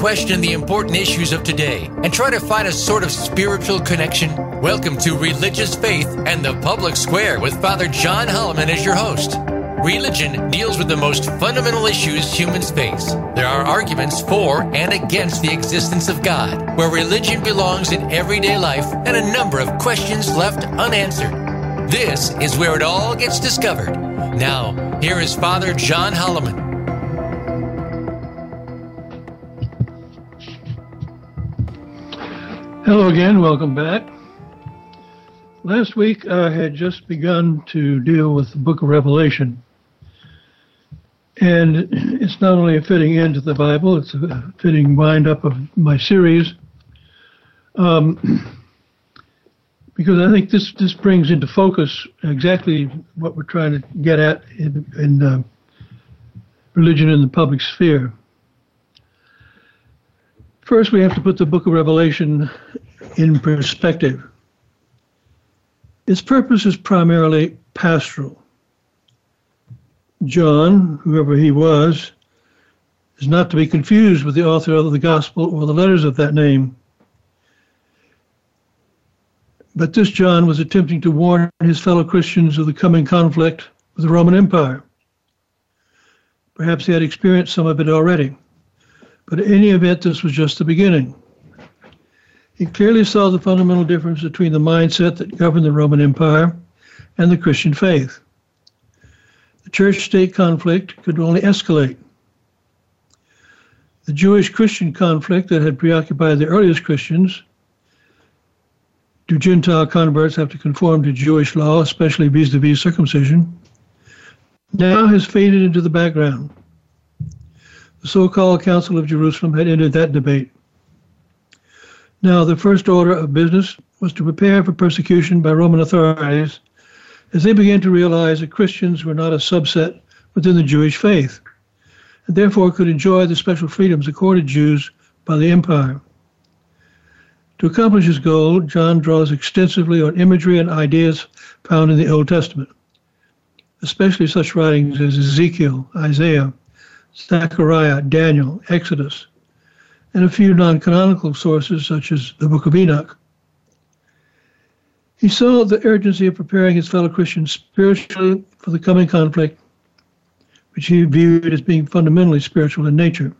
question the important issues of today and try to find a sort of spiritual connection? Welcome to Religious Faith and the Public Square with Father John Holloman as your host. Religion deals with the most fundamental issues humans face. There are arguments for and against the existence of God, where religion belongs in everyday life, and a number of questions left unanswered. This is where it all gets discovered. Now, here is Father John Holloman. Hello again, welcome back. Last week I had just begun to deal with the book of Revelation. And it's not only a fitting end to the Bible, it's a fitting wind up of my series. Um, because I think this, this brings into focus exactly what we're trying to get at in, in uh, religion in the public sphere. First, we have to put the book of Revelation in perspective. Its purpose is primarily pastoral. John, whoever he was, is not to be confused with the author of the gospel or the letters of that name. But this John was attempting to warn his fellow Christians of the coming conflict with the Roman Empire. Perhaps he had experienced some of it already. But in any event, this was just the beginning. He clearly saw the fundamental difference between the mindset that governed the Roman Empire and the Christian faith. The church state conflict could only escalate. The Jewish Christian conflict that had preoccupied the earliest Christians do Gentile converts have to conform to Jewish law, especially vis a vis circumcision? Now has faded into the background. The so called Council of Jerusalem had ended that debate. Now, the first order of business was to prepare for persecution by Roman authorities as they began to realize that Christians were not a subset within the Jewish faith, and therefore could enjoy the special freedoms accorded Jews by the empire. To accomplish his goal, John draws extensively on imagery and ideas found in the Old Testament, especially such writings as Ezekiel, Isaiah, Zechariah, Daniel, Exodus, and a few non canonical sources such as the Book of Enoch. He saw the urgency of preparing his fellow Christians spiritually for the coming conflict, which he viewed as being fundamentally spiritual in nature.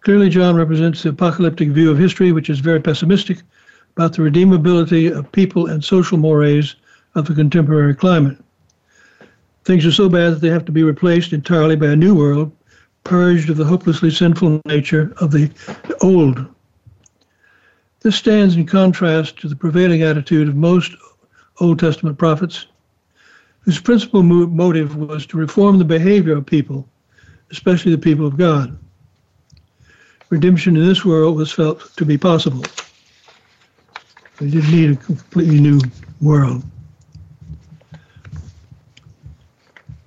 Clearly, John represents the apocalyptic view of history, which is very pessimistic about the redeemability of people and social mores of the contemporary climate. Things are so bad that they have to be replaced entirely by a new world, purged of the hopelessly sinful nature of the old. This stands in contrast to the prevailing attitude of most Old Testament prophets, whose principal motive was to reform the behavior of people, especially the people of God. Redemption in this world was felt to be possible. We didn't need a completely new world.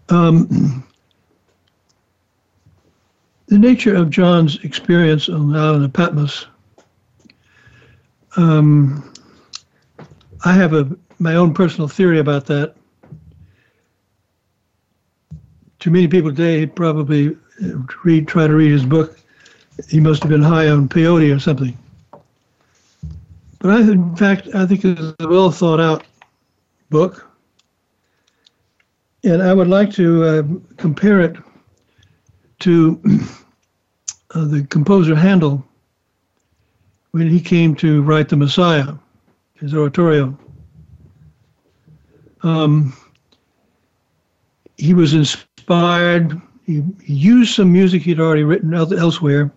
Um, the nature of John's experience on the island of Patmos, um, I have a my own personal theory about that. To many people today, probably read try to read his book. He must have been high on peyote or something. But I, in fact, I think it's a well thought out book. And I would like to uh, compare it to uh, the composer Handel when he came to write the Messiah, his oratorio. Um, he was inspired. He, he, used some music he'd already written elsewhere,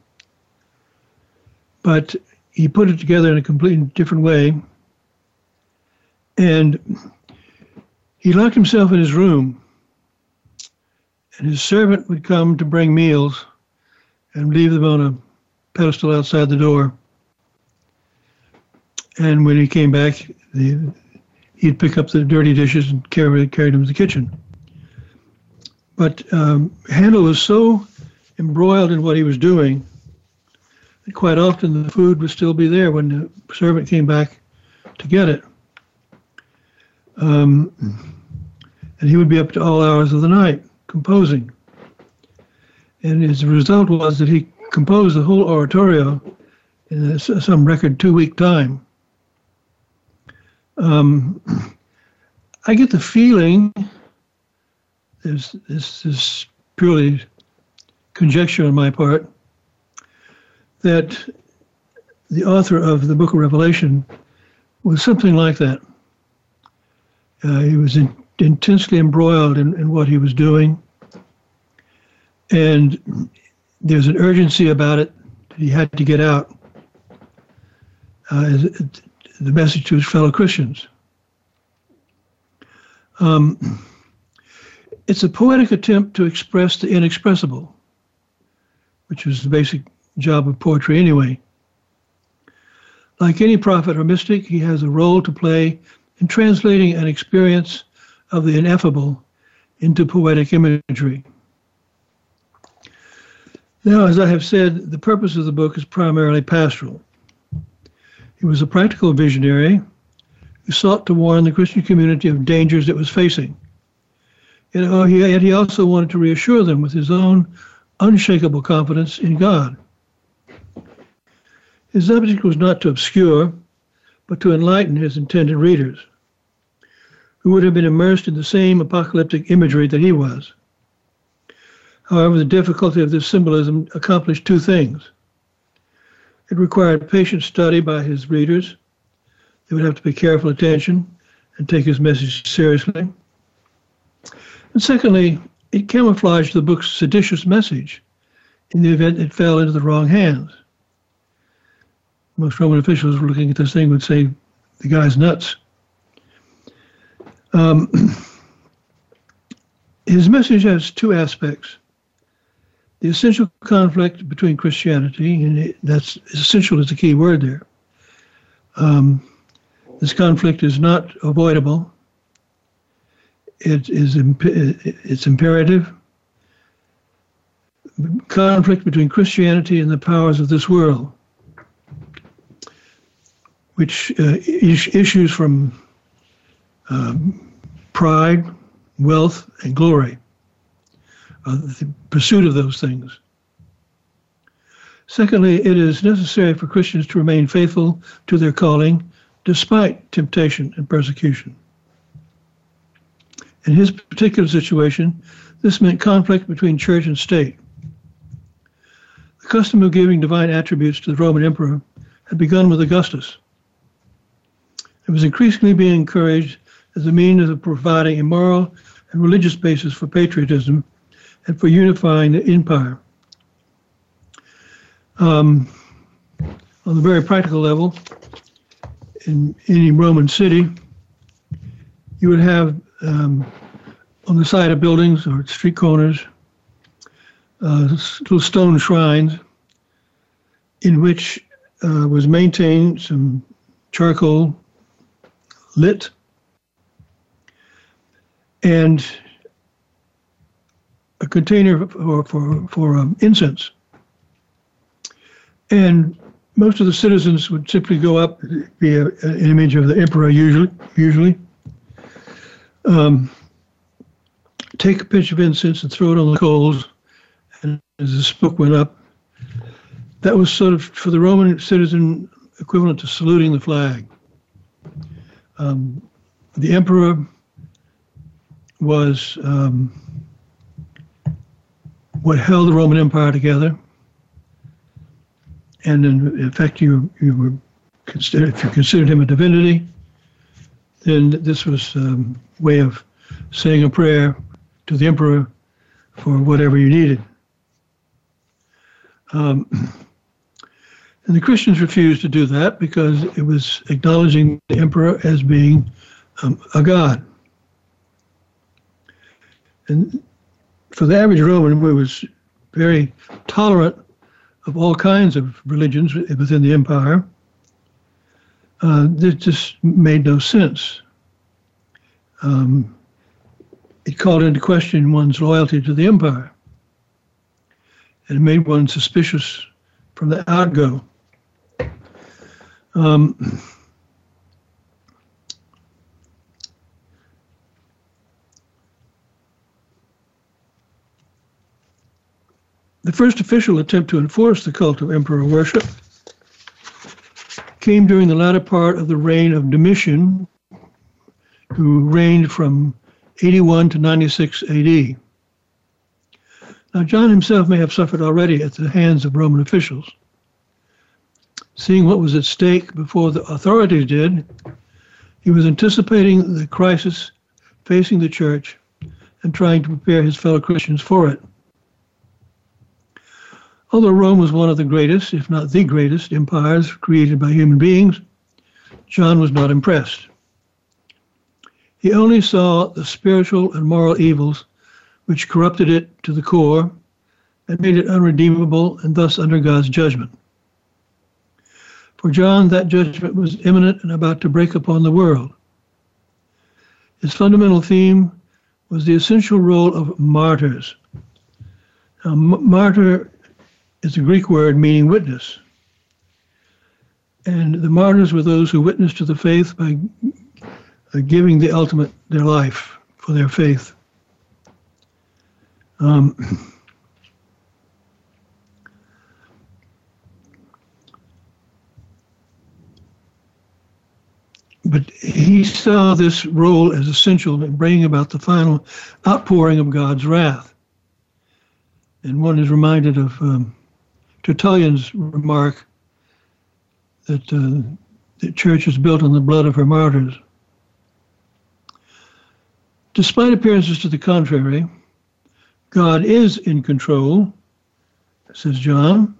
but he put it together in a completely different way. And he locked himself in his room, and his servant would come to bring meals and leave them on a pedestal outside the door. And when he came back, the, he'd pick up the dirty dishes and carry, them to the kitchen. But um, Handel was so embroiled in what he was doing that quite often the food would still be there when the servant came back to get it. Um, and he would be up to all hours of the night composing. And his result was that he composed the whole oratorio in some record two week time. Um, I get the feeling, this, this is purely conjecture on my part, that the author of the book of Revelation was something like that. Uh, he was in, intensely embroiled in, in what he was doing. And there's an urgency about it. He had to get out uh, the message to his fellow Christians. Um, it's a poetic attempt to express the inexpressible, which is the basic job of poetry anyway. Like any prophet or mystic, he has a role to play in translating an experience of the ineffable into poetic imagery. Now, as I have said, the purpose of the book is primarily pastoral. He was a practical visionary who sought to warn the Christian community of dangers it was facing. Yet uh, he also wanted to reassure them with his own unshakable confidence in God. His object was not to obscure, but to enlighten his intended readers, who would have been immersed in the same apocalyptic imagery that he was. However, the difficulty of this symbolism accomplished two things. It required patient study by his readers. They would have to pay careful attention and take his message seriously. And secondly, it camouflaged the book's seditious message in the event it fell into the wrong hands. Most Roman officials looking at this thing would say, the guy's nuts. Um, his message has two aspects the essential conflict between Christianity, and that's essential is the key word there. Um, this conflict is not avoidable. It is imp- it's imperative. Conflict between Christianity and the powers of this world, which uh, is- issues from um, pride, wealth, and glory uh, the pursuit of those things. Secondly, it is necessary for Christians to remain faithful to their calling despite temptation and persecution. In his particular situation, this meant conflict between church and state. The custom of giving divine attributes to the Roman emperor had begun with Augustus. It was increasingly being encouraged as a means of providing a moral and religious basis for patriotism and for unifying the empire. Um, on the very practical level, in any Roman city, you would have um, on the side of buildings or street corners uh, little stone shrines in which uh, was maintained some charcoal lit and a container for for, for um, incense. And most of the citizens would simply go up, be a, an image of the emperor usually, usually. Um, take a pinch of incense and throw it on the coals, and as the smoke went up, that was sort of for the Roman citizen equivalent to saluting the flag. Um, the emperor was um, what held the Roman Empire together. And in effect, you, you were considered, if you considered him a divinity, then this was a um, way of saying a prayer to the emperor for whatever you needed. Um, and the Christians refused to do that because it was acknowledging the emperor as being um, a god. And for the average Roman, who was very tolerant of all kinds of religions within the empire, uh, it just made no sense. Um, it called into question one's loyalty to the empire. And it made one suspicious from the outgo. Um, the first official attempt to enforce the cult of emperor worship came during the latter part of the reign of Domitian, who reigned from 81 to 96 AD. Now, John himself may have suffered already at the hands of Roman officials. Seeing what was at stake before the authorities did, he was anticipating the crisis facing the church and trying to prepare his fellow Christians for it. Although Rome was one of the greatest, if not the greatest, empires created by human beings, John was not impressed. He only saw the spiritual and moral evils which corrupted it to the core and made it unredeemable and thus under God's judgment. For John, that judgment was imminent and about to break upon the world. His fundamental theme was the essential role of martyrs. Now, martyr is a Greek word meaning witness. And the martyrs were those who witnessed to the faith by giving the ultimate, their life for their faith. Um, but he saw this role as essential in bringing about the final outpouring of God's wrath. And one is reminded of um, Tertullian's remark that uh, the church is built on the blood of her martyrs. Despite appearances to the contrary, God is in control, says John,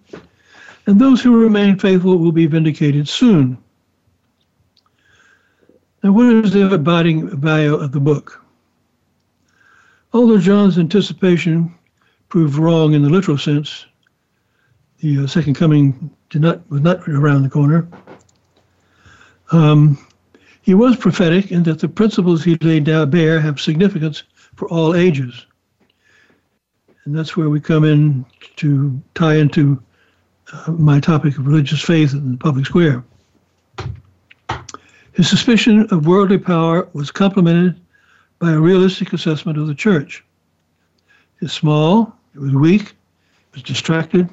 and those who remain faithful will be vindicated soon. Now, what is the abiding value of the book? Although John's anticipation proved wrong in the literal sense, the uh, second coming did not was not around the corner. Um, he was prophetic in that the principles he laid down bare have significance for all ages. And that's where we come in to tie into uh, my topic of religious faith in the public square. His suspicion of worldly power was complemented by a realistic assessment of the church. It's small, it was weak, it was distracted,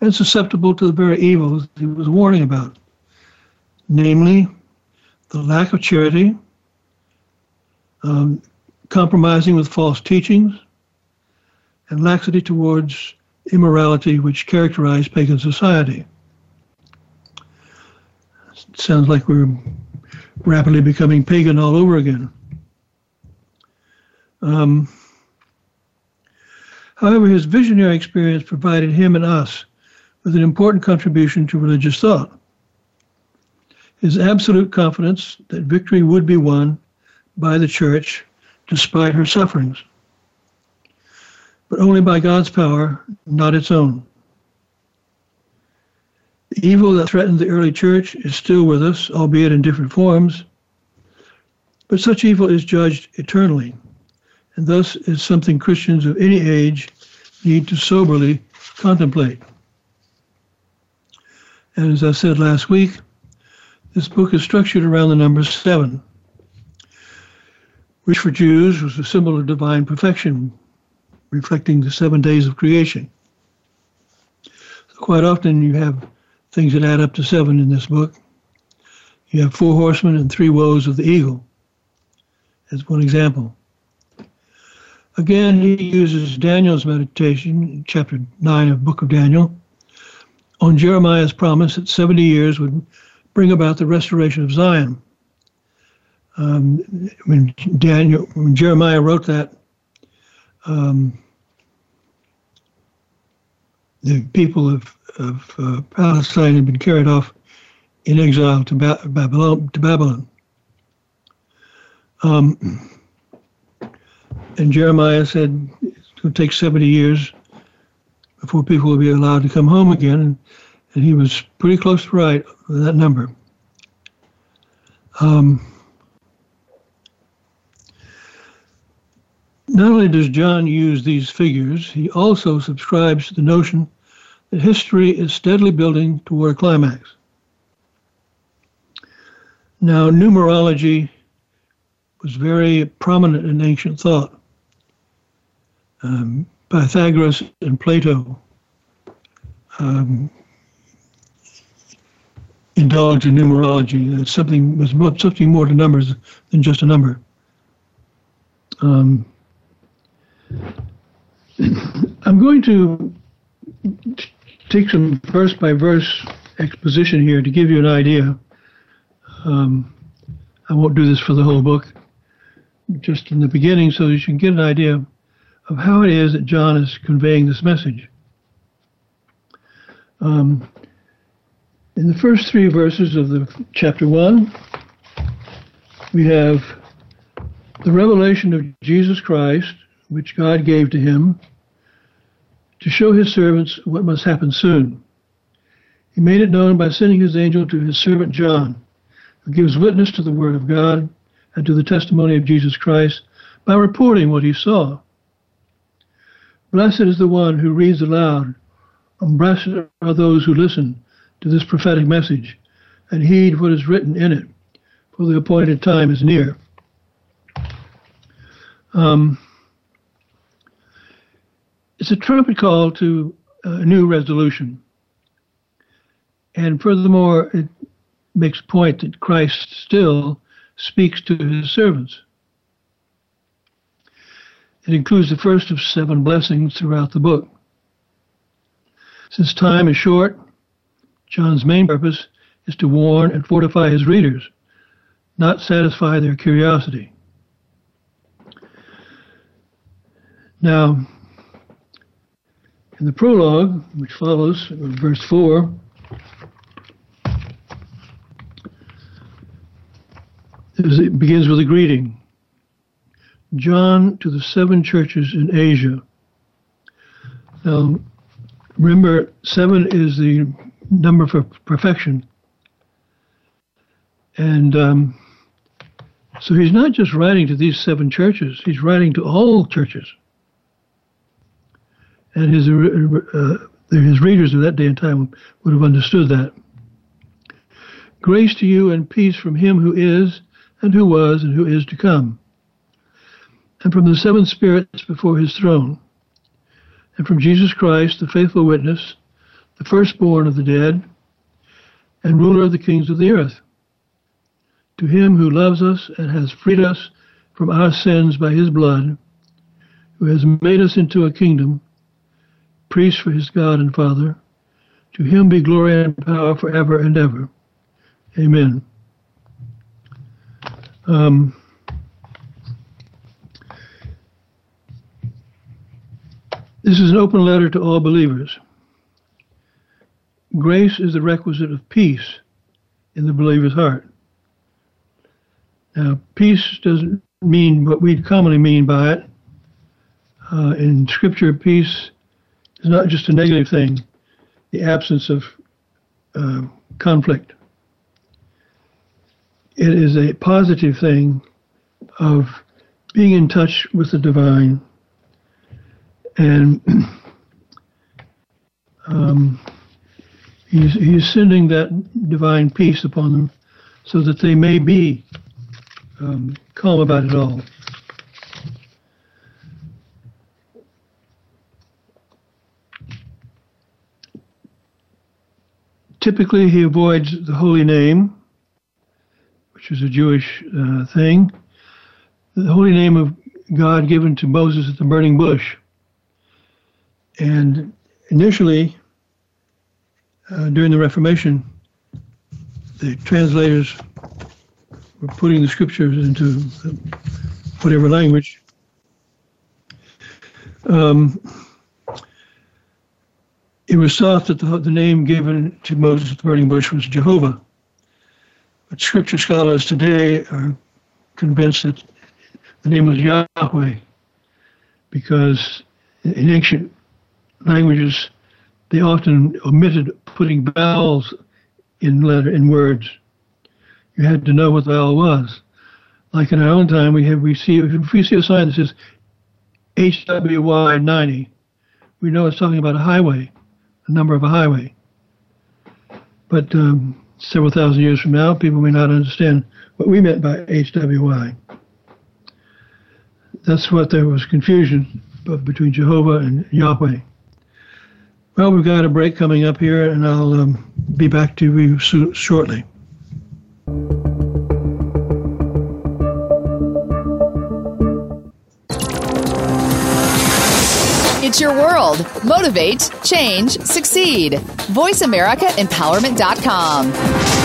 and susceptible to the very evils he was warning about, namely the lack of charity, um, compromising with false teachings, and laxity towards immorality which characterized pagan society. It sounds like we're rapidly becoming pagan all over again. Um, however, his visionary experience provided him and us with an important contribution to religious thought. His absolute confidence that victory would be won by the church despite her sufferings, but only by God's power, not its own. The evil that threatened the early church is still with us, albeit in different forms, but such evil is judged eternally, and thus is something Christians of any age need to soberly contemplate. And as I said last week, this book is structured around the number seven, which for Jews was a symbol of divine perfection, reflecting the seven days of creation. So quite often you have things that add up to seven in this book. You have four horsemen and three woes of the eagle, as one example. Again, he uses Daniel's meditation, chapter 9 of Book of Daniel, on Jeremiah's promise that 70 years would bring about the restoration of Zion. Um, when Daniel, when Jeremiah wrote that, um, the people of, of uh, Palestine had been carried off in exile to ba- Babylon. To Babylon. Um, and Jeremiah said going to take 70 years before people will be allowed to come home again. And, and he was pretty close to right that number. Um, not only does John use these figures, he also subscribes to the notion that history is steadily building toward a climax. Now, numerology was very prominent in ancient thought. Um, Pythagoras and Plato um, in numerology. It's something was something more to numbers than just a number. Um, I'm going to take some verse by verse exposition here to give you an idea. Um, I won't do this for the whole book, just in the beginning, so you can get an idea of how it is that John is conveying this message. Um, in the first three verses of the chapter one, we have the revelation of Jesus Christ, which God gave to him to show his servants what must happen soon. He made it known by sending his angel to his servant John, who gives witness to the word of God and to the testimony of Jesus Christ by reporting what he saw. Blessed is the one who reads aloud, and blessed are those who listen to this prophetic message and heed what is written in it, for the appointed time is near. Um, it's a trumpet call to a new resolution. And furthermore, it makes point that Christ still speaks to his servants. It includes the first of seven blessings throughout the book. Since time is short, John's main purpose is to warn and fortify his readers, not satisfy their curiosity. Now, in the prologue, which follows, verse 4, it begins with a greeting. John to the seven churches in Asia. Now, remember, seven is the number for perfection. And um, so he's not just writing to these seven churches, he's writing to all churches. And his, uh, uh his readers of that day and time would have understood that. Grace to you and peace from him who is, and who was, and who is to come, and from the seven spirits before his throne, and from Jesus Christ, the faithful witness the firstborn of the dead, and ruler of the kings of the earth. To him who loves us and has freed us from our sins by his blood, who has made us into a kingdom, priest for his God and Father, to him be glory and power forever and ever. Amen. Um, this is an open letter to all believers. Grace is the requisite of peace in the believer's heart. Now, peace doesn't mean what we commonly mean by it. Uh, in Scripture, peace is not just a negative thing, the absence of uh, conflict. It is a positive thing of being in touch with the divine and um, He's, he's sending that divine peace upon them so that they may be um, calm about it all. Typically, he avoids the holy name, which is a Jewish uh, thing. The holy name of God given to Moses at the burning bush. And initially, uh, during the Reformation, the translators were putting the scriptures into whatever language. Um, it was thought that the, the, name given to Moses at the burning bush was Jehovah. But scripture scholars today are convinced that the name was Yahweh because in ancient languages, they often omitted putting vowels in letter in words. You had to know what the vowel was. Like in our own time, we have we see if we see a sign that says HWY 90, we know it's talking about a highway, a number of a highway. But um, several thousand years from now, people may not understand what we meant by HWY. That's what there was confusion between Jehovah and Yahweh. Well, we've got a break coming up here, and I'll um, be back to you so- shortly. It's your world. Motivate, change, succeed. VoiceAmericaEmpowerment.com.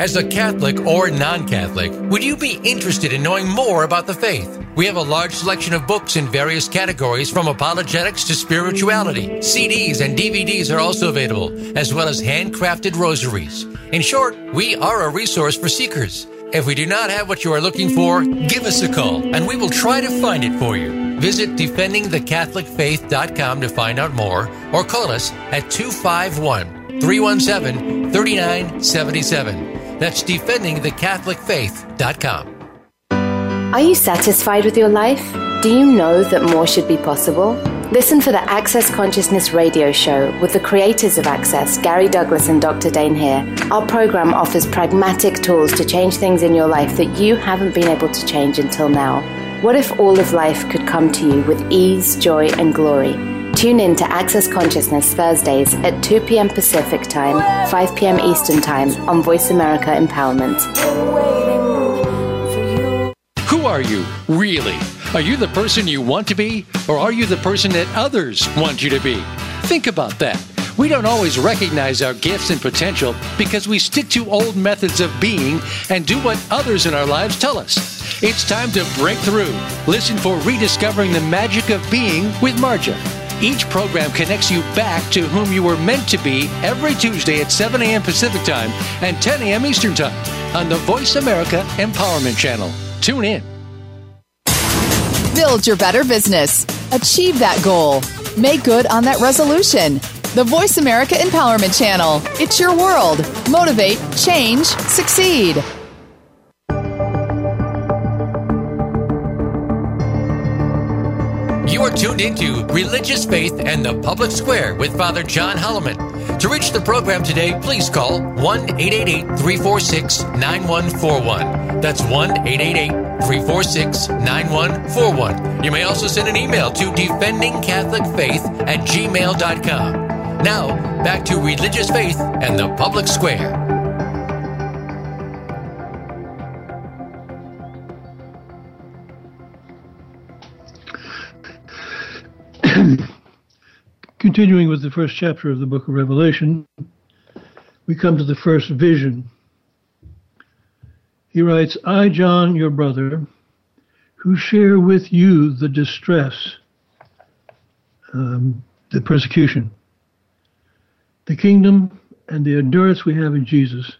As a Catholic or non Catholic, would you be interested in knowing more about the faith? We have a large selection of books in various categories from apologetics to spirituality. CDs and DVDs are also available, as well as handcrafted rosaries. In short, we are a resource for seekers. If we do not have what you are looking for, give us a call and we will try to find it for you. Visit defendingthecatholicfaith.com to find out more or call us at 251 317 3977. That's defendingthecatholicfaith.com. Are you satisfied with your life? Do you know that more should be possible? Listen for the Access Consciousness radio show with the creators of Access, Gary Douglas and Dr. Dain Heer. Our program offers pragmatic tools to change things in your life that you haven't been able to change until now. What if all of life could come to you with ease, joy, and glory? Tune in to Access Consciousness Thursdays at 2 p.m. Pacific Time, 5 p.m. Eastern Time on Voice America Empowerment. Who are you, really? Are you the person you want to be, or are you the person that others want you to be? Think about that. We don't always recognize our gifts and potential because we stick to old methods of being and do what others in our lives tell us. It's time to break through. Listen for Rediscovering the Magic of Being with Marja. Each program connects you back to whom you were meant to be every Tuesday at 7 a.m. Pacific Time and 10 a.m. Eastern Time on the Voice America Empowerment Channel. Tune in. Build your better business. Achieve that goal. Make good on that resolution. The Voice America Empowerment Channel. It's your world. Motivate, change, succeed. Are tuned into Religious Faith and the Public Square with Father John Holloman. To reach the program today, please call 1 888 346 9141. That's 1 888 346 9141. You may also send an email to defendingcatholicfaith at gmail.com. Now, back to Religious Faith and the Public Square. Continuing with the first chapter of the book of Revelation, we come to the first vision. He writes, I, John, your brother, who share with you the distress, um, the persecution, the kingdom, and the endurance we have in Jesus,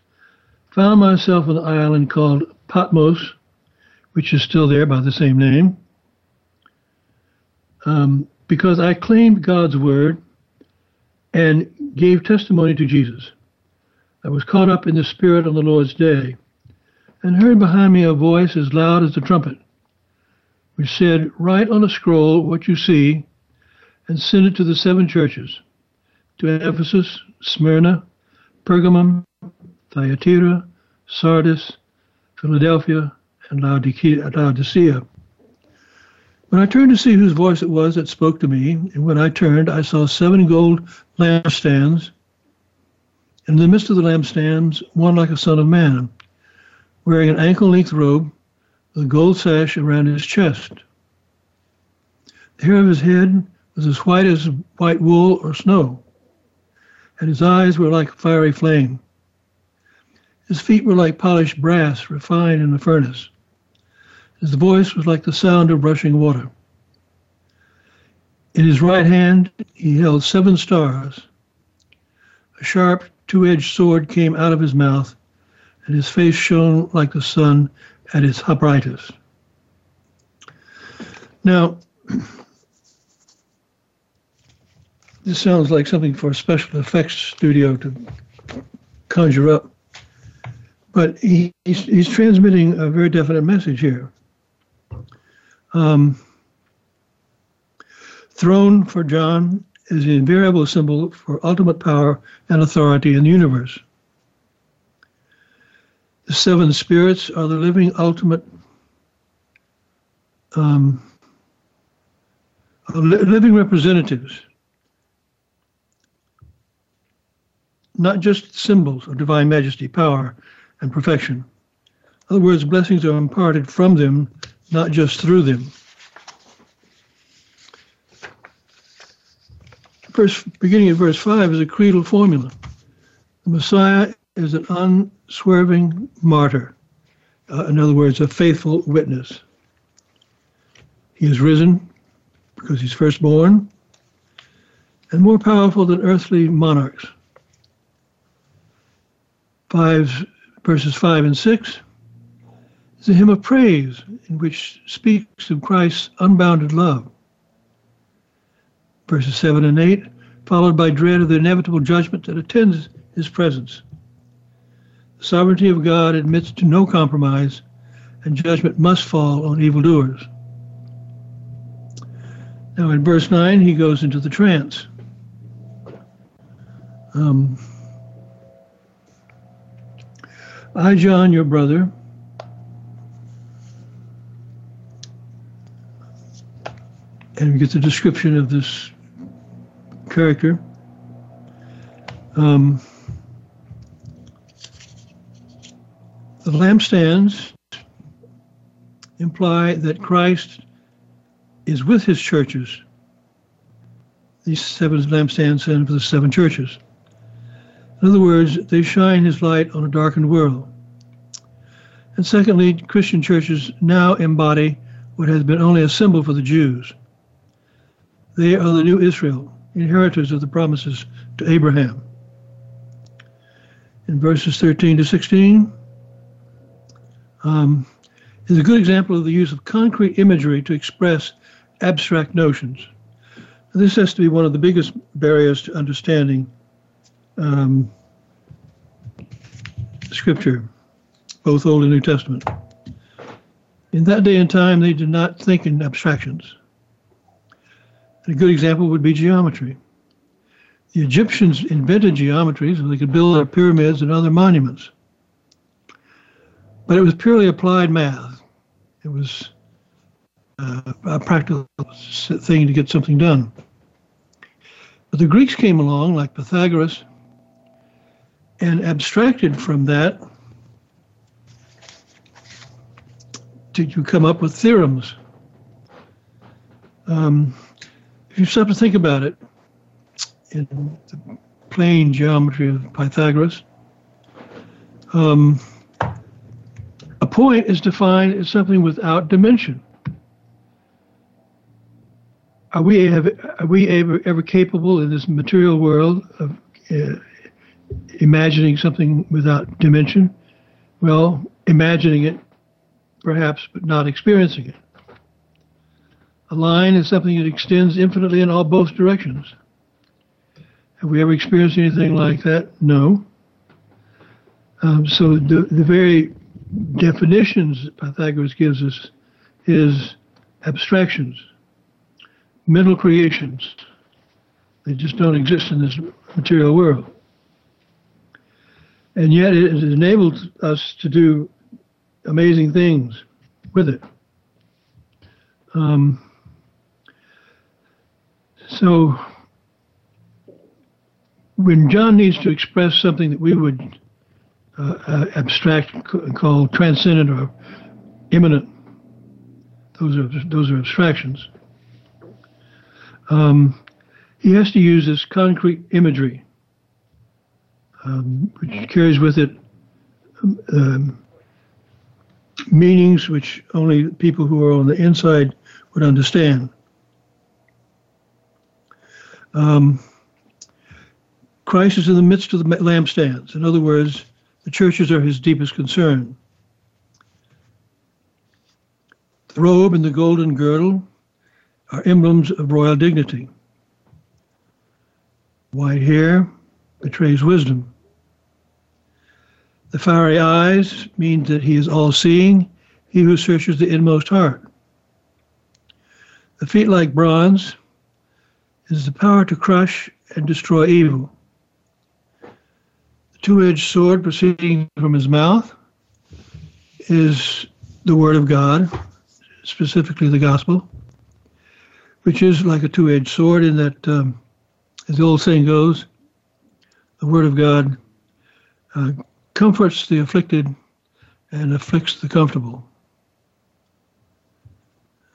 found myself on an island called Patmos, which is still there by the same name. Um, because I claimed God's word and gave testimony to Jesus. I was caught up in the Spirit on the Lord's day and heard behind me a voice as loud as a trumpet, which said, Write on a scroll what you see and send it to the seven churches to Ephesus, Smyrna, Pergamum, Thyatira, Sardis, Philadelphia, and Laodicea. When I turned to see whose voice it was that spoke to me, and when I turned, I saw seven gold lampstands, and in the midst of the lampstands, one like a son of man, wearing an ankle length robe with a gold sash around his chest. The hair of his head was as white as white wool or snow, and his eyes were like fiery flame. His feet were like polished brass refined in a furnace. His voice was like the sound of rushing water. In his right hand, he held seven stars. A sharp, two edged sword came out of his mouth, and his face shone like the sun at its brightest. Now, this sounds like something for a special effects studio to conjure up, but he, he's, he's transmitting a very definite message here. Um, throne for John is the invariable symbol for ultimate power and authority in the universe. The seven spirits are the living ultimate um, living representatives, not just symbols of divine majesty, power, and perfection. In other words, blessings are imparted from them, not just through them. Verse, beginning at verse 5 is a creedal formula. The Messiah is an unswerving martyr. Uh, in other words, a faithful witness. He is risen because he's firstborn and more powerful than earthly monarchs. Five verses five and six is a hymn of praise in which speaks of Christ's unbounded love. Verses seven and eight, followed by dread of the inevitable judgment that attends his presence. The sovereignty of God admits to no compromise, and judgment must fall on evildoers. Now, in verse 9, he goes into the trance. Um, I, John, your brother, and we get the description of this character. Um, the lampstands imply that Christ is with his churches. These seven lampstands stand for the seven churches. In other words, they shine his light on a darkened world. And secondly, Christian churches now embody what has been only a symbol for the Jews. They are the new Israel, inheritors of the promises to Abraham. In verses 13 to 16, um, is a good example of the use of concrete imagery to express abstract notions. This has to be one of the biggest barriers to understanding um, Scripture, both Old and New Testament. In that day and time, they did not think in abstractions. A good example would be geometry. The Egyptians invented geometry so they could build their pyramids and other monuments. But it was purely applied math. It was uh, a practical thing to get something done. But the Greeks came along, like Pythagoras, and abstracted from that to, to come up with theorems. Um, if you stop to think about it, in the plane geometry of Pythagoras, um, a point is defined as something without dimension are we ever, are we ever, ever capable in this material world of uh, imagining something without dimension? Well, imagining it, perhaps, but not experiencing it. A line is something that extends infinitely in all both directions. Have we ever experienced anything like that? No. Um, so the, the very definitions Pythagoras gives us is abstractions mental creations. They just don't exist in this material world. And yet it has enabled us to do amazing things with it. Um, so when John needs to express something that we would uh, uh, abstract call transcendent or immanent, those are those are abstractions um, he has to use this concrete imagery, um, which carries with it um, meanings which only people who are on the inside would understand. Um, Christ is in the midst of the lampstands. In other words, the churches are his deepest concern. The robe and the golden girdle are emblems of royal dignity. White hair betrays wisdom. The fiery eyes mean that he is all seeing, he who searches the inmost heart. The feet like bronze is the power to crush and destroy evil. The two edged sword proceeding from his mouth is the Word of God, specifically the gospel which is like a two edged sword, in that, um, as the old saying goes, the Word of God uh, comforts the afflicted and afflicts the comfortable.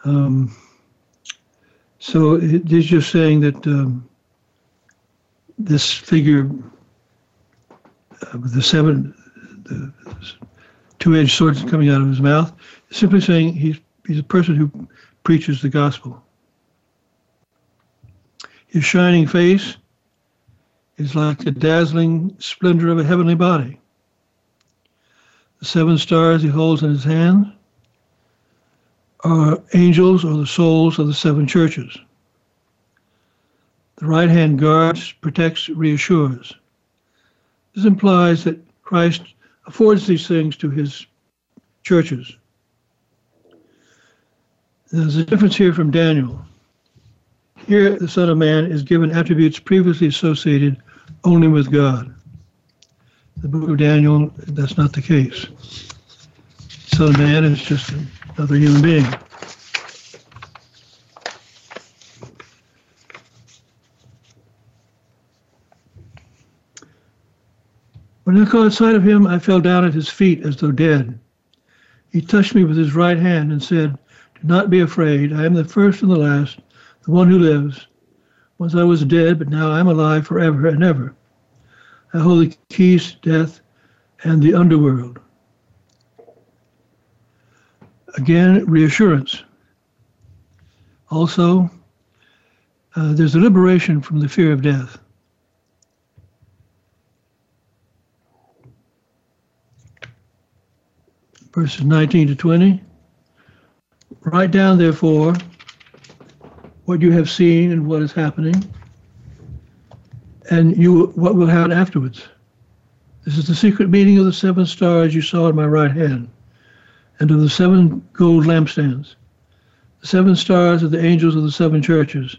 Um, so is just saying that um, this figure uh, the seven, the two-edged swords coming out of his mouth, simply saying he's he's a person who preaches the gospel. His shining face is like the dazzling splendor of a heavenly body. The seven stars he holds in his hand are angels or the souls of the seven churches. The right hand guards, protects, reassures. This implies that Christ affords these things to his churches. There's a difference here from Daniel. Here, the Son of Man is given attributes previously associated only with God. The book of Daniel, that's not the case. Son of Man is just another human being. When I caught sight of him, I fell down at his feet as though dead. He touched me with his right hand and said, Do not be afraid. I am the first and the last, the one who lives. Once I was dead, but now I am alive forever and ever. I hold the keys to death and the underworld. Again, reassurance. Also, uh, there's a liberation from the fear of death. Verses 19 to 20. Write down, therefore, what you have seen and what is happening, and you what will happen afterwards. This is the secret meaning of the seven stars you saw in my right hand, and of the seven gold lampstands. The seven stars are the angels of the seven churches,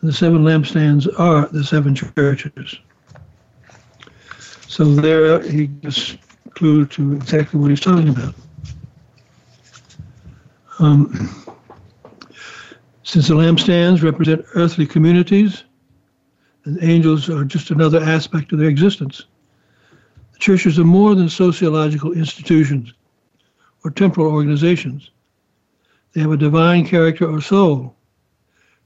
and the seven lampstands are the seven churches. So there he gives clue to exactly what he's talking about. Um, since the lampstands represent earthly communities, and angels are just another aspect of their existence, the churches are more than sociological institutions or temporal organizations. They have a divine character or soul,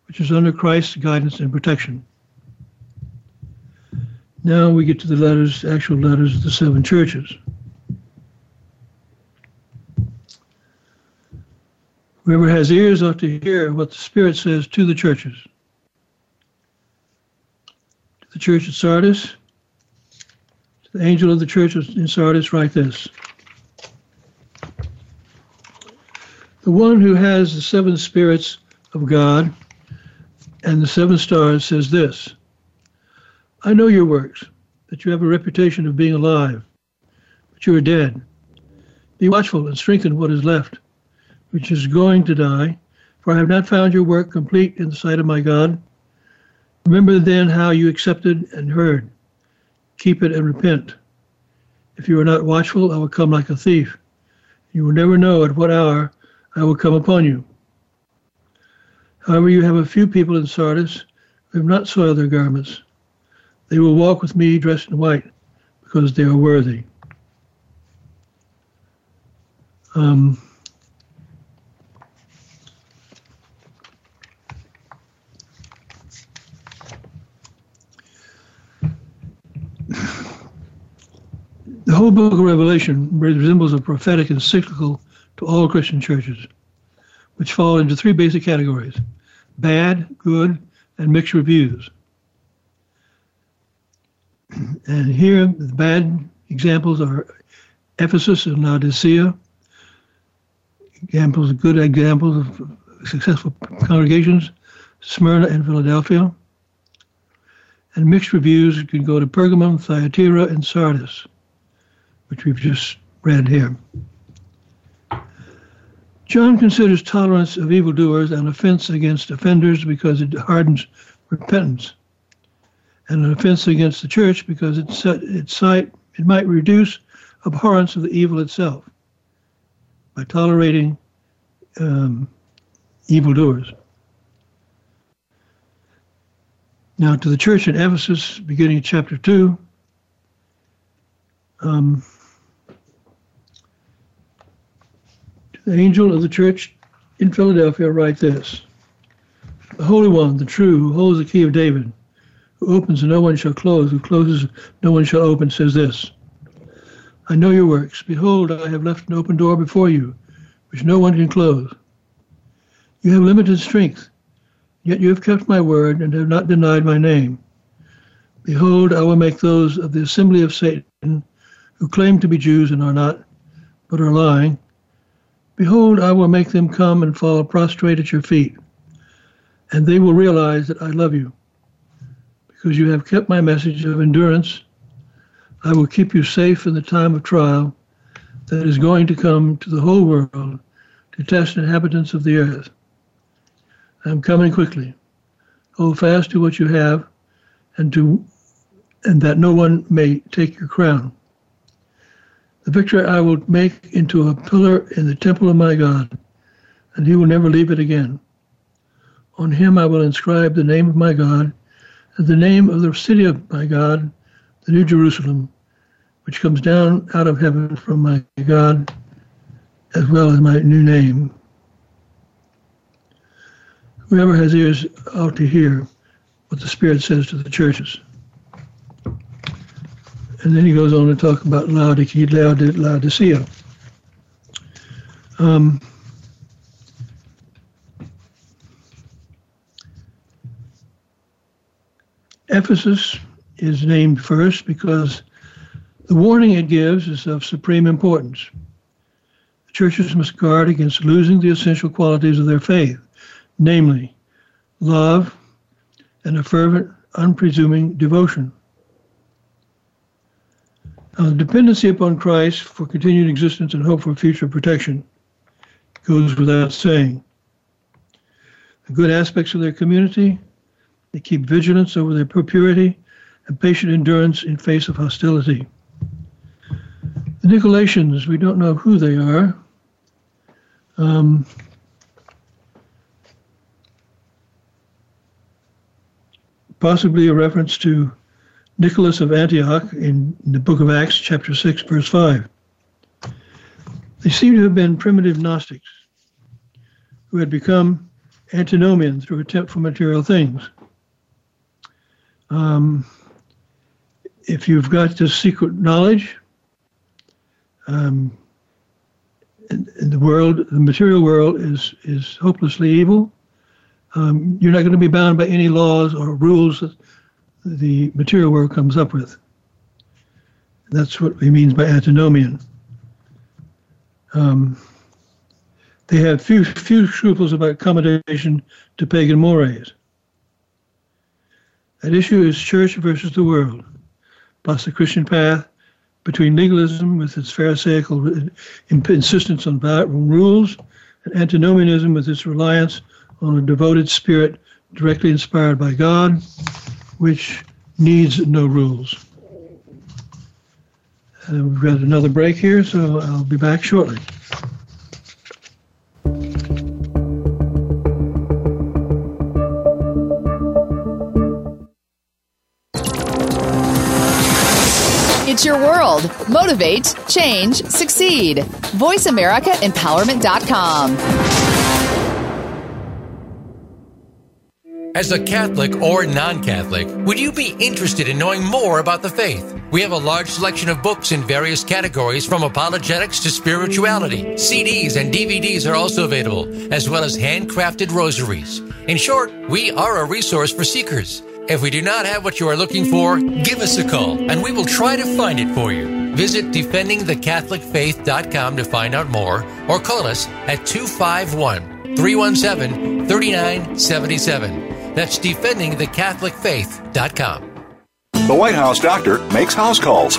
which is under Christ's guidance and protection. Now we get to the letters, actual letters of the seven churches. Whoever has ears ought to hear what the Spirit says to the churches. To the church at Sardis, to the angel of the church in Sardis, write this. The one who has the seven spirits of God and the seven stars says this I know your works, that you have a reputation of being alive, but you are dead. Be watchful and strengthen what is left which is going to die, for I have not found your work complete in the sight of my God. Remember then how you accepted and heard. Keep it and repent. If you are not watchful, I will come like a thief. You will never know at what hour I will come upon you. However, you have a few people in Sardis who have not soiled their garments. They will walk with me dressed in white because they are worthy. Um, The whole book of Revelation resembles a prophetic encyclical to all Christian churches, which fall into three basic categories bad, good, and mixed reviews. And here, the bad examples are Ephesus and Laodicea, examples, good examples of successful congregations, Smyrna and Philadelphia. And mixed reviews, can go to Pergamum, Thyatira, and Sardis which we've just read here. John considers tolerance of evildoers an offense against offenders because it hardens repentance, and an offense against the church because it, it, it might reduce abhorrence of the evil itself by tolerating um, evildoers. Now, to the church in Ephesus, beginning chapter 2, um, the angel of the church in Philadelphia, write this The Holy One, the true, who holds the key of David, who opens and no one shall close, who closes no one shall open, says this I know your works. Behold, I have left an open door before you, which no one can close. You have limited strength, yet you have kept my word and have not denied my name. Behold, I will make those of the assembly of Satan who claim to be Jews and are not, but are lying. Behold, I will make them come and fall prostrate at your feet, and they will realize that I love you because you have kept my message of endurance. I will keep you safe in the time of trial that is going to come to the whole world to test inhabitants of the earth. I am coming quickly. Hold fast to what you have, and to and that no one may take your crown. The I will make into a pillar in the temple of my God, and he will never leave it again. On him I will inscribe the name of my God, and the name of the city of my God, the New Jerusalem, which comes down out of heaven from my God, as well as my new name. Whoever has ears ought to hear what the Spirit says to the churches. And then he goes on to talk about Laodicea. Um, Ephesus is named first because the warning it gives is of supreme importance. Churches must guard against losing the essential qualities of their faith, namely, love and a fervent, unpresuming devotion. The dependency upon Christ for continued existence and hope for future protection goes without saying. The good aspects of their community they keep vigilance over their purity and patient endurance in face of hostility. The Nicolaitans, we don't know who they are. Um, possibly a reference to Nicholas of Antioch in the book of Acts, chapter 6, verse 5. They seem to have been primitive Gnostics who had become antinomian through attempt for material things. Um, if you've got this secret knowledge, um, in, in, the world, the material world is is hopelessly evil. Um, you're not going to be bound by any laws or rules the material world comes up with. That's what he means by antinomian. Um, they have few few scruples about accommodation to pagan mores. At issue is church versus the world, plus the Christian path between legalism with its Pharisaical insistence on rules and antinomianism with its reliance on a devoted spirit directly inspired by God, which needs no rules. And we've got another break here, so I'll be back shortly. It's your world. Motivate, change, succeed. VoiceAmericaEmpowerment.com. As a Catholic or non Catholic, would you be interested in knowing more about the faith? We have a large selection of books in various categories from apologetics to spirituality. CDs and DVDs are also available, as well as handcrafted rosaries. In short, we are a resource for seekers. If we do not have what you are looking for, give us a call and we will try to find it for you. Visit defendingthecatholicfaith.com to find out more or call us at 251 317 3977. That's defendingthecatholicfaith.com. The White House doctor makes house calls.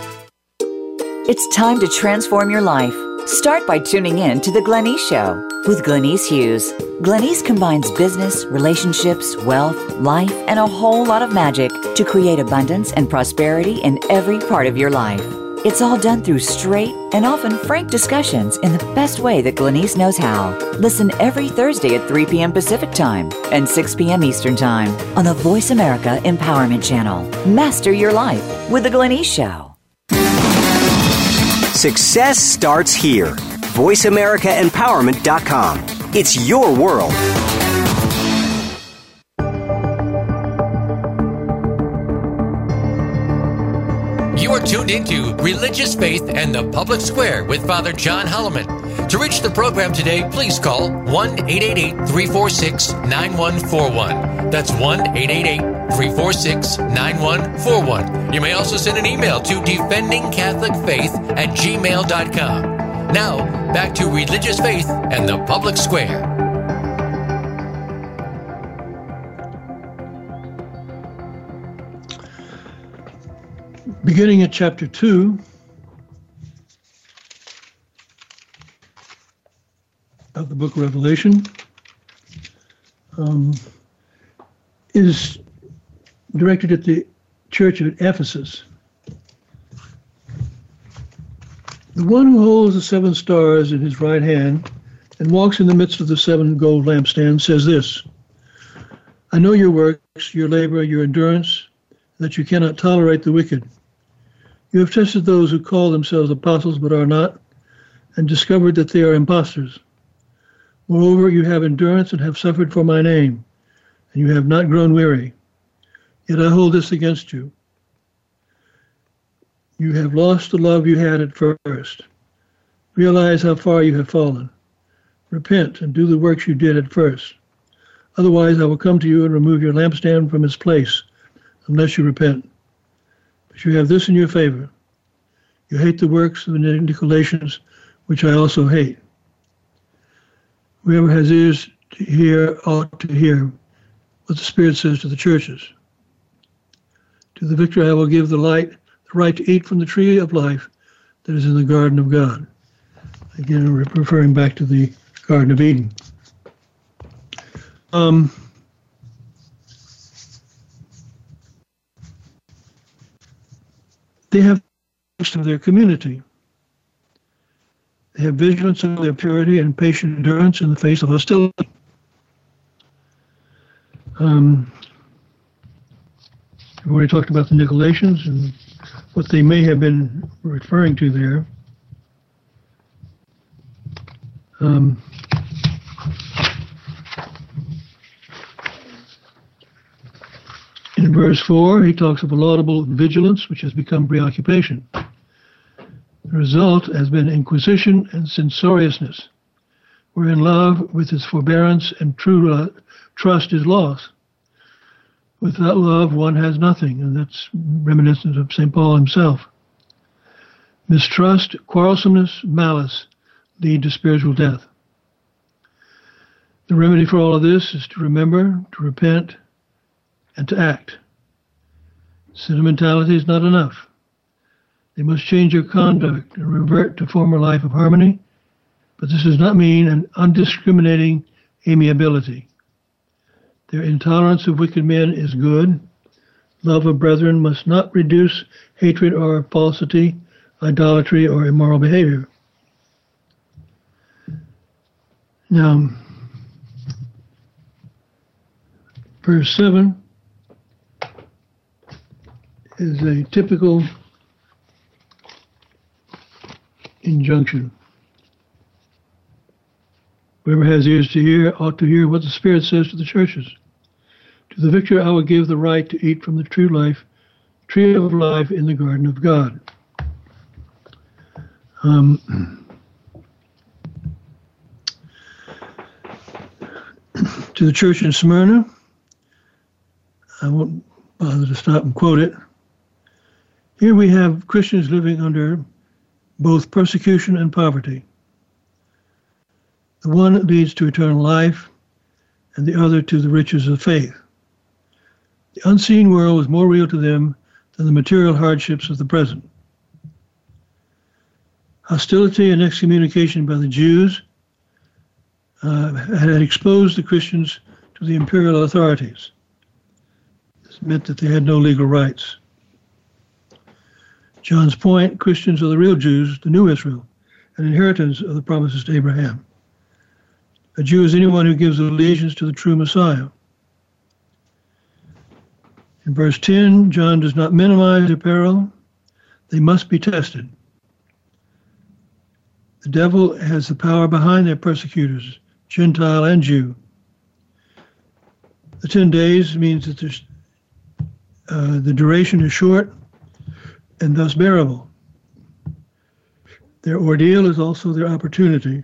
It's time to transform your life. Start by tuning in to The Glenyce Show with Glenyce Hughes. Glenyce combines business, relationships, wealth, life, and a whole lot of magic to create abundance and prosperity in every part of your life. It's all done through straight and often frank discussions in the best way that Glenyce knows how. Listen every Thursday at 3 p.m. Pacific Time and 6 p.m. Eastern Time on the Voice America Empowerment Channel. Master your life with The Glenyce Show. Success starts here. VoiceAmericaEmpowerment.com. It's your world. You are tuned into Religious Faith and the Public Square with Father John Holloman. To reach the program today, please call 1 888 346 9141. That's 1 888 346 9141. You may also send an email to defendingcatholicfaith at gmail.com. Now, back to Religious Faith and the Public Square. Beginning at chapter 2, of the book of Revelation, um, is directed at the church of Ephesus. The one who holds the seven stars in his right hand and walks in the midst of the seven gold lampstands says this I know your works, your labor, your endurance, that you cannot tolerate the wicked. You have tested those who call themselves apostles but are not, and discovered that they are impostors. Moreover, you have endurance and have suffered for my name, and you have not grown weary. Yet I hold this against you. You have lost the love you had at first. Realize how far you have fallen. Repent and do the works you did at first. Otherwise, I will come to you and remove your lampstand from its place, unless you repent. But you have this in your favor. You hate the works of the Nicolaitans, which I also hate. Whoever has ears to hear ought to hear what the Spirit says to the churches. To the victor I will give the light, the right to eat from the tree of life that is in the garden of God. Again, referring back to the Garden of Eden. Um, they have of their community. Have vigilance of their purity and patient endurance in the face of hostility. Um, I've already talked about the Nicolaitans and what they may have been referring to there. Um, in verse 4, he talks of a laudable vigilance, which has become preoccupation. The result has been inquisition and censoriousness, We're in love, with its forbearance and true trust, is lost. Without love, one has nothing, and that's reminiscent of St. Paul himself. Mistrust, quarrelsomeness, malice lead to spiritual death. The remedy for all of this is to remember, to repent, and to act. Sentimentality is not enough. They must change their conduct and revert to former life of harmony, but this does not mean an undiscriminating amiability. Their intolerance of wicked men is good. Love of brethren must not reduce hatred or falsity, idolatry, or immoral behavior. Now, verse 7 is a typical injunction. Whoever has ears to hear ought to hear what the Spirit says to the churches. To the victor I will give the right to eat from the true life, tree of life in the garden of God. Um, to the church in Smyrna, I won't bother to stop and quote it. Here we have Christians living under both persecution and poverty. The one leads to eternal life, and the other to the riches of faith. The unseen world was more real to them than the material hardships of the present. Hostility and excommunication by the Jews uh, had exposed the Christians to the imperial authorities. This meant that they had no legal rights. John's point Christians are the real Jews, the new Israel, an inheritance of the promises to Abraham. A Jew is anyone who gives allegiance to the true Messiah. In verse 10, John does not minimize their peril. They must be tested. The devil has the power behind their persecutors, Gentile and Jew. The 10 days means that uh, the duration is short and thus bearable. Their ordeal is also their opportunity,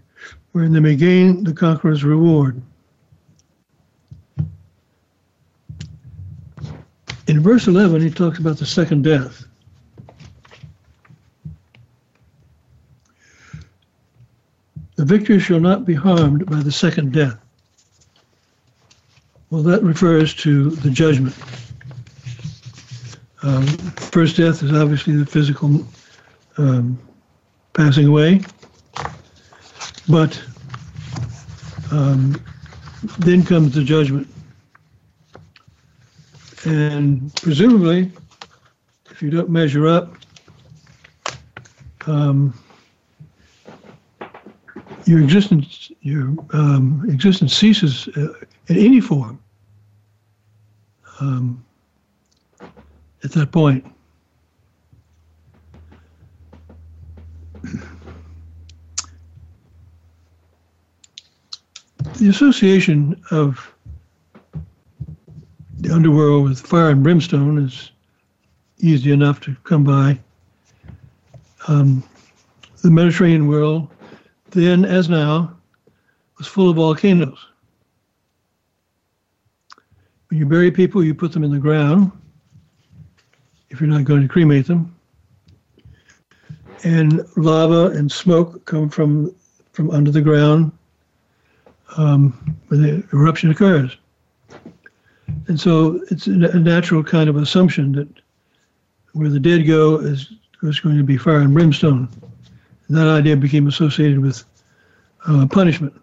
wherein they may gain the conqueror's reward. In verse 11, he talks about the second death. The victor shall not be harmed by the second death. Well, that refers to the judgment. Um, first death is obviously the physical um, passing away, but um, then comes the judgment. And presumably, if you don't measure up, um, your existence your um, existence ceases uh, in any form um, at that point. The association of the underworld with fire and brimstone is easy enough to come by. Um, the Mediterranean world then as now, was full of volcanoes. When you bury people, you put them in the ground if you're not going to cremate them. And lava and smoke come from from under the ground um, when the eruption occurs. And so it's a natural kind of assumption that where the dead go is, is going to be fire and brimstone that idea became associated with uh, punishment.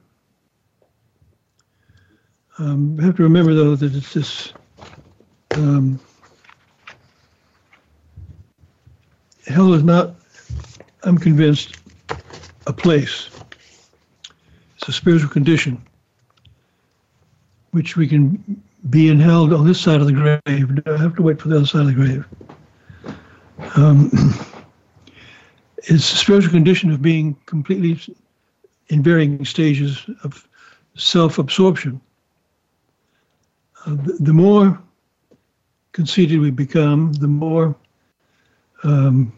Um, have to remember, though, that it's this um, hell is not, I'm convinced, a place. It's a spiritual condition which we can be in hell on this side of the grave. I have to wait for the other side of the grave. Um, it's a spiritual condition of being completely in varying stages of self-absorption. Uh, the, the, more conceited we become, the more um,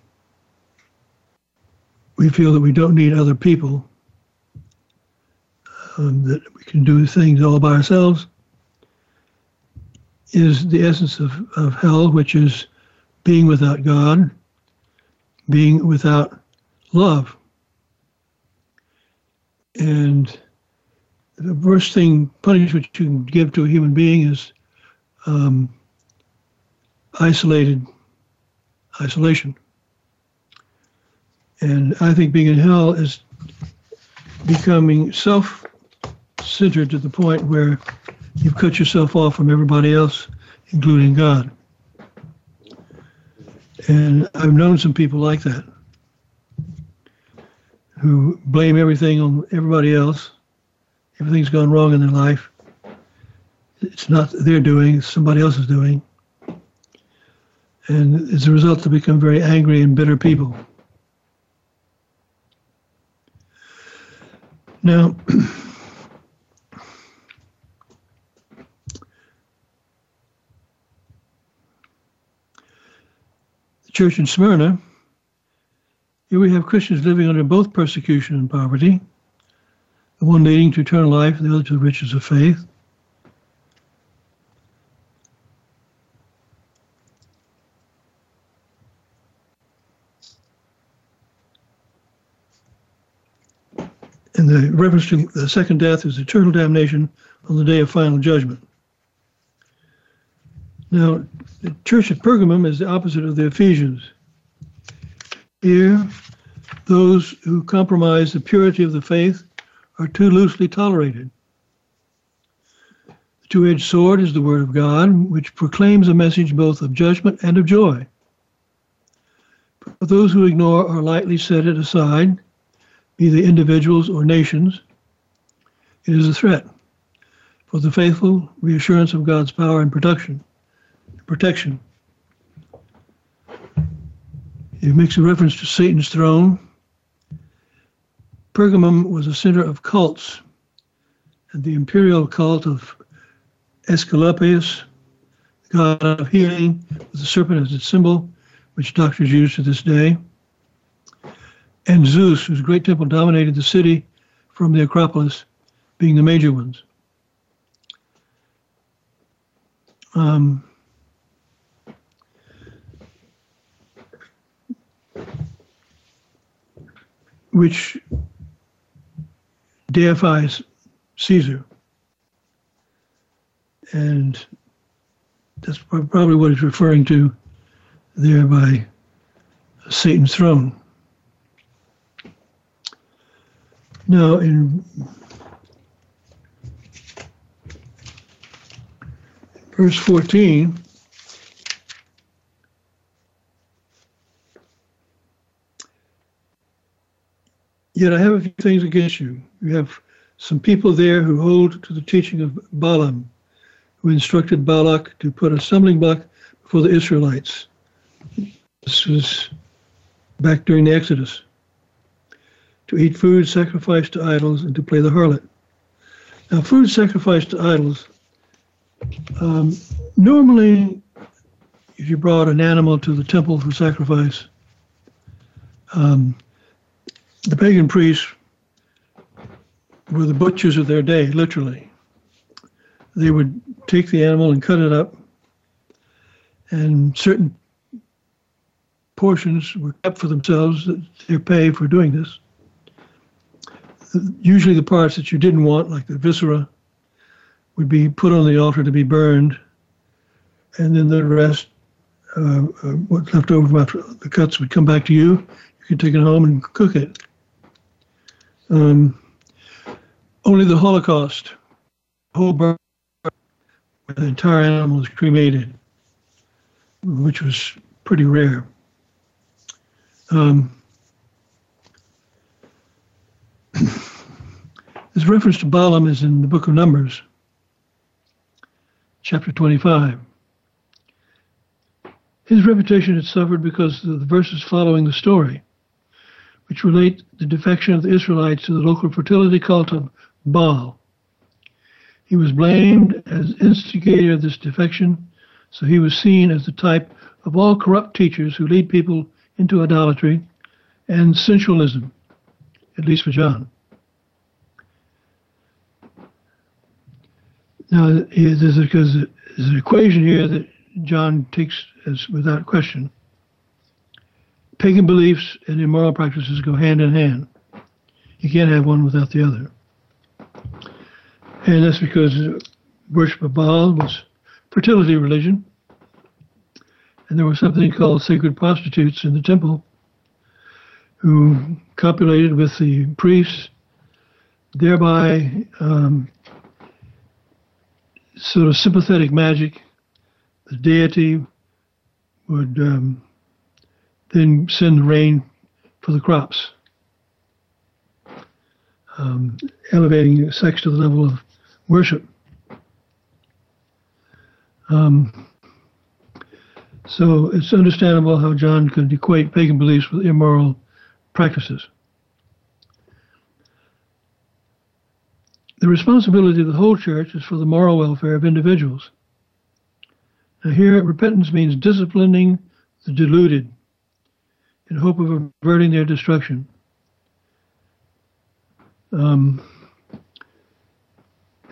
we feel that we don't need other people, um, that we can do things all by ourselves, is the essence of, of hell, which is being without God, being without love. And the worst thing, punishment you can give to a human being is um, isolated isolation. And I think being in hell is becoming self centered to the point where you've cut yourself off from everybody else, including God. And I've known some people like that who blame everything on everybody else. Everything's gone wrong in their life. It's not their doing, it's somebody else's doing. And as a result, they become very angry and bitter people. Now, the church in Smyrna, here we have Christians living under both persecution and poverty, the one leading to eternal life, the other to the riches of faith. And the reference to the second death is eternal damnation on the day of final judgment. Now, the church at Pergamum is the opposite of the Ephesians. Here, those who compromise the purity of the faith are too loosely tolerated. The two edged sword is the Word of God, which proclaims a message both of judgment and of joy. For those who ignore or lightly set it aside, be they individuals or nations, it is a threat for the faithful reassurance of God's power and protection. Protection. It makes a reference to Satan's throne. Pergamum was a center of cults, and the imperial cult of Aesculapius, god of healing, with the serpent as its symbol, which doctors use to this day, and Zeus, whose great temple dominated the city from the Acropolis, being the major ones. Um, which deifies Caesar. And that's probably what he's referring to there by Satan's throne. Now, in verse 14, Yet I have a few things against you. You have some people there who hold to the teaching of Balaam, who instructed Balak to put a stumbling block before the Israelites. This was back during the Exodus. To eat food sacrificed to idols and to play the harlot. Now, food sacrificed to idols, um, normally, if you brought an animal to the temple for sacrifice, um, the pagan priests were the butchers of their day, literally. They would take the animal and cut it up, and certain portions were kept for themselves, their pay for doing this. Usually, the parts that you didn't want, like the viscera, would be put on the altar to be burned, and then the rest, uh, uh, what's left over after the cuts, would come back to you. You could take it home and cook it. Um, only the Holocaust, whole bird, the entire animal was cremated, which was pretty rare. Um, this reference to Balaam is in the book of Numbers, chapter 25. His reputation had suffered because of the verses following the story which relate the defection of the Israelites to the local fertility cult of Baal. He was blamed as instigator of this defection, so he was seen as the type of all corrupt teachers who lead people into idolatry and sensualism, at least for John. Now, there's, a, there's an equation here that John takes as without question pagan beliefs and immoral practices go hand in hand. You can't have one without the other. And that's because worship of Baal was fertility religion. And there was something called sacred prostitutes in the temple who copulated with the priests, thereby um, sort of sympathetic magic. The deity would um, then send rain for the crops, um, elevating sex to the level of worship. Um, so it's understandable how John could equate pagan beliefs with immoral practices. The responsibility of the whole church is for the moral welfare of individuals. Now, here, repentance means disciplining the deluded in hope of averting their destruction. Um,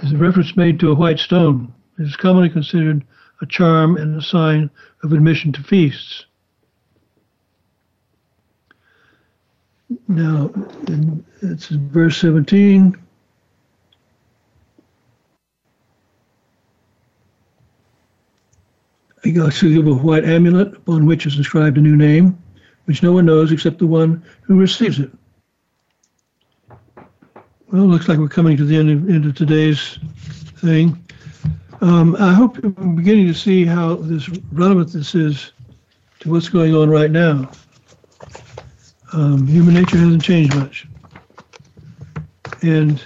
a reference made to a white stone. It is commonly considered a charm and a sign of admission to feasts. Now, it's verse 17. Give a white amulet upon which is inscribed a new name, which no one knows except the one who receives it. Well, it looks like we're coming to the end of, end of today's thing. Um, I hope you're beginning to see how this relevant this is to what's going on right now. Um, human nature hasn't changed much. And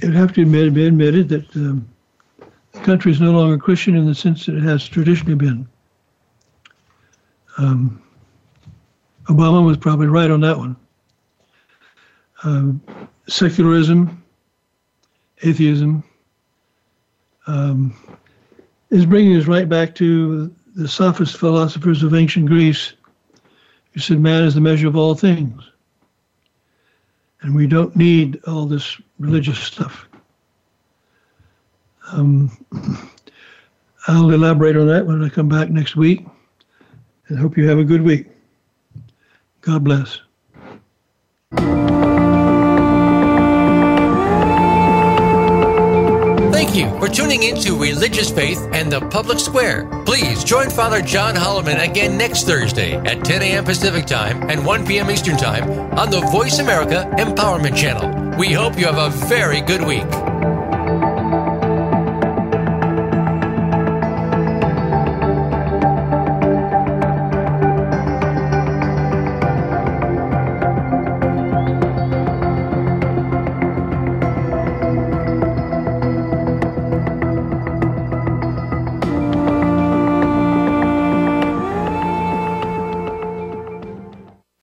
it would have to be admitted that um, country is no longer Christian in the sense that it has traditionally been. Um, Obama was probably right on that one. Um, secularism, atheism, um, is bringing us right back to the sophist philosophers of ancient Greece who said man is the measure of all things. And we don't need all this religious stuff. Um, I'll elaborate on that when I come back next week. And hope you have a good week. God bless. Thank you for tuning in to Religious Faith and the Public Square. Please join Father John Holloman again next Thursday at 10 a.m. Pacific Time and 1 p.m. Eastern Time on the Voice America Empowerment Channel. We hope you have a very good week.